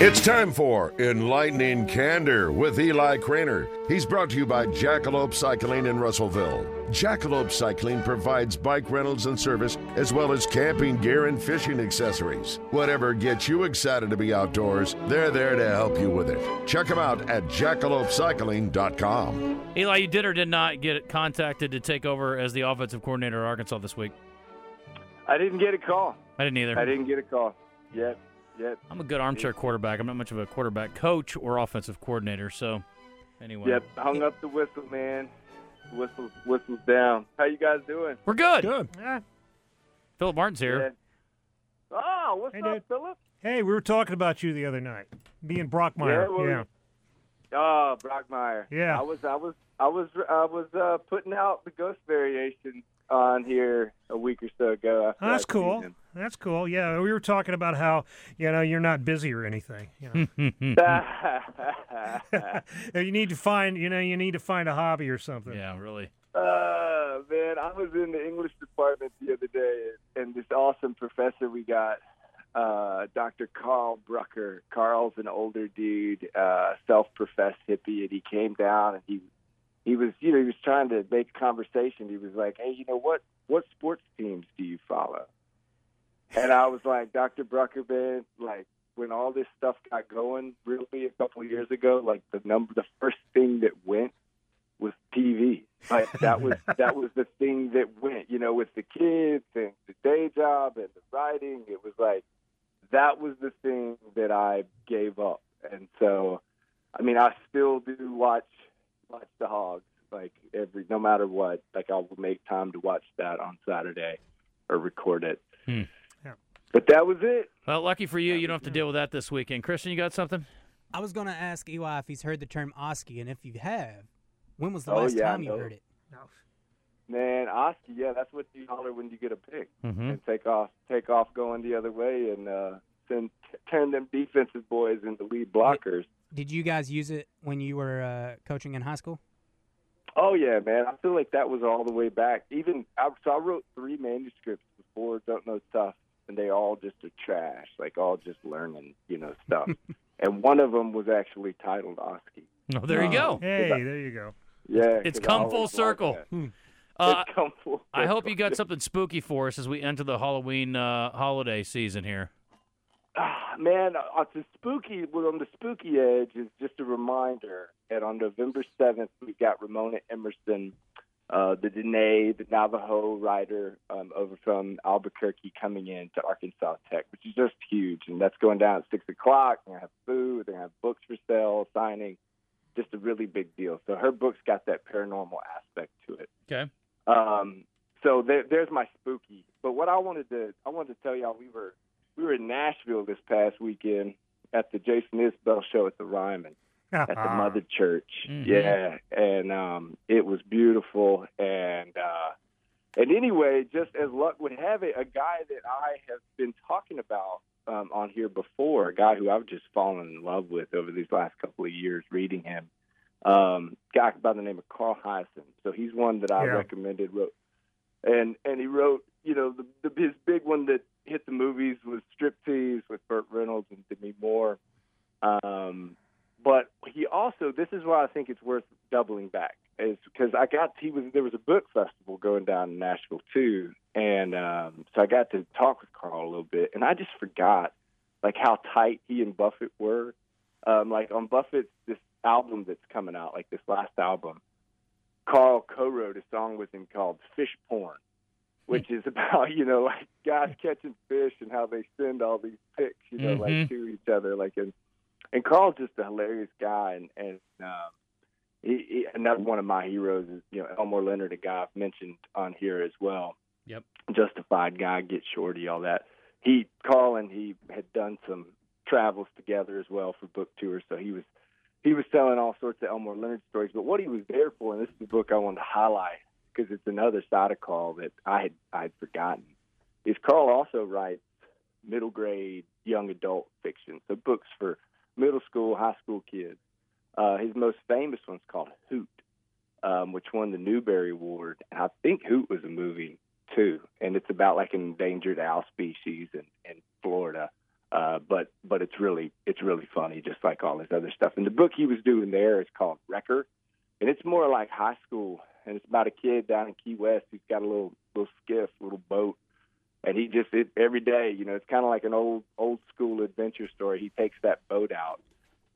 It's time for Enlightening Candor with Eli Cranor. He's brought to you by Jackalope Cycling in Russellville. Jackalope Cycling provides bike rentals and service, as well as camping gear and fishing accessories. Whatever gets you excited to be outdoors, they're there to help you with it. Check them out at jackalopecycling.com. Eli, you did or did not get contacted to take over as the offensive coordinator at Arkansas this week? I didn't get a call. I didn't either. I didn't get a call yet. Yet. I'm a good armchair quarterback. I'm not much of a quarterback coach or offensive coordinator. So, anyway. Yep. Hung up the whistle, man. Whistles, whistles down. How you guys doing? We're good. Good. Philip Martin's here. Yeah. Oh, what's Hey, up, dude. Philip? Hey, we were talking about you the other night. Being Brockmeyer. Yeah, well, yeah. Oh, Brockmeyer. Yeah. I was, I was, I was, I was uh, putting out the ghost variation on here a week or so ago. After Oh, that's I'd cool. seen him. That's cool. Yeah, we were talking about how you know you're not busy or anything. You, know. you need to find you know you need to find a hobby or something. Yeah, really. Uh, man, I was in the English department the other day, and this awesome professor we got, uh, Dr. Carl Brucker. Carl's an older dude, uh, self-professed hippie, and he came down and he he was, you know, he was trying to make conversation. He was like, "Hey, you know what? What sports teams do you follow?" And I was like, "Dr. Brucker, man, like." When all this stuff got going, really a couple of years ago, like the number, the first thing that went was TV. Like that was that was the thing that went, you know, with the kids and the day job and the writing. It was like that was the thing that I gave up. And so, I mean, I still do watch watch the Hogs like every no matter what. Like I will make time to watch that on Saturday or record it. Hmm. Yeah. But that was it. Well, lucky for you, you don't have to deal with that this weekend. Christian, you got something? I was going to ask Eli if he's heard the term Oski, and if you have, when was the Oh, last yeah, time you heard it? Man, Oski, yeah, that's what you holler when you get a pick. Mm-hmm. and take off take off going the other way and uh send turn them defensive boys into lead blockers. Did you guys use it when you were uh, coaching in high school? Oh yeah, man. I feel like that was all the way back. Even I, so I wrote three manuscripts before Don't Know Tough and they all just are trash, like all just learning, you know, stuff. and one of them was actually titled Oski. Oh, there you go. Hey, there you go. Yeah, it's come full circle. that. Uh, it's come full I hope you got something spooky for us as we enter the Halloween uh, holiday season here. Ah, man, uh, the spooky, well, on the spooky edge is just a reminder that on November 7th, we've got Ramona Emerson, uh, the Dene, the Navajo writer um, over from Albuquerque coming in to Arkansas Tech, which is just huge. And that's going down at 6 o'clock. They're going to have food, they're going to have books for sale, signing, just a really big deal. So her book's got that paranormal aspect to it. Okay. Um, so there, there's my spooky. But what I wanted to I wanted to tell y'all we were we were in Nashville this past weekend at the Jason Isbell show at the Ryman at the Mother Church. Mhm. Yeah, and um, it was beautiful. And uh, and anyway, just as luck would have it, a guy that I have been talking about um, on here before, a guy who I've just fallen in love with over these last couple of years, reading him, um, guy by the name of Carl Hiaasen. So he's one that I Yeah. recommended. Wrote, and and he wrote, you know, the, the his big one that hit the movies was Striptease with Burt Reynolds and Demi Moore. Um, but he also, this is why I think it's worth doubling back, is because I got he was there was a book festival going down in Nashville too, and um, so I got to talk with Carl a little bit, and I just forgot like how tight he and Buffett were. Um, like on Buffett's this album that's coming out, like this last album, Carl co-wrote a song with him called Fish Porn, which is about you know like guys catching fish and how they send all these pics, you know, Mhm. like to each other, like and and Carl's just a hilarious guy, and and um, he, he, another one of my heroes is you know Elmore Leonard, a guy I've mentioned on here as well. Yep. Justified guy, get shorty, all that. He Carl and he had done some travels together as well for book tours, so he was he was telling all sorts of Elmore Leonard stories. But what he was there for, and this is the book I wanted to highlight because it's another side of Carl that I had I had forgotten, is Carl also writes middle grade young adult fiction, so books for middle school, high school kids. Uh, his most famous one's called Hoot, um, which won the Newbery Award. And I think Hoot was a movie too, and it's about like an endangered owl species in, in Florida. Uh, but but it's really it's really funny, just like all his other stuff. And the book he was doing there is called Wrecker, and it's more like high school, and it's about a kid down in Key West who's got a little little skiff, little boat, and he just it, every day, you know, it's kind of like an old old school adventure story. He takes that boat out,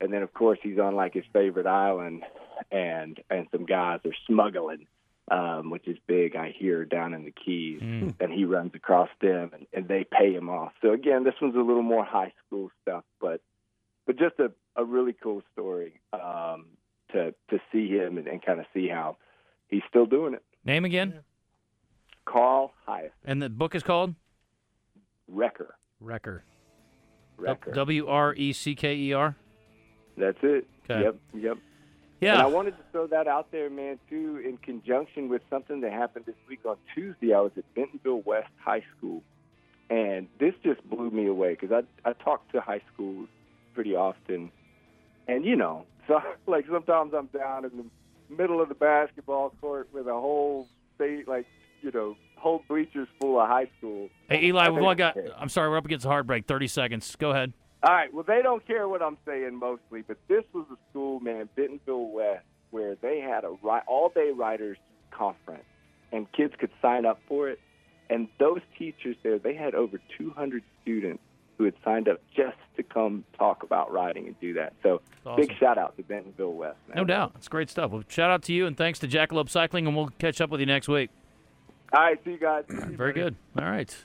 and then of course he's on like his favorite island, and and some guys are smuggling, um, which is big. I hear down in the Keys, Mm. and he runs across them, and, and they pay him off. So again, this one's a little more high school stuff, but but just a a really cool story um, to to see him and, and kind of see how he's still doing it. Name again? Carl Hiaasen, And the book is called Wrecker, Wrecker. Wrecker. W R E C K E R. That's it. Okay. Yep, yep. Yeah. And I wanted to throw that out there, man, too, in conjunction with something that happened this week on Tuesday. I was at Bentonville West High School, and this just blew me away because I I talk to high schools pretty often, and you know, so like sometimes I'm down in the middle of the basketball court with a whole state, like you know, whole bleachers full of high school. Hey Eli, we've only got. I'm sorry, we're up against a hard break. Thirty seconds. Go ahead. All right. Well, they don't care what I'm saying mostly, but this was a school, man, Bentonville West, where they had a ri- all-day writers conference, and kids could sign up for it. And those teachers there, they had over 200 students who had signed up just to come talk about writing and do that. So, Awesome. big shout out to Bentonville West. Man. No doubt. It's great stuff. Well, shout out to you and thanks to Jackalope Cycling, and we'll catch up with you next week. All right. See you guys. Very good. All right.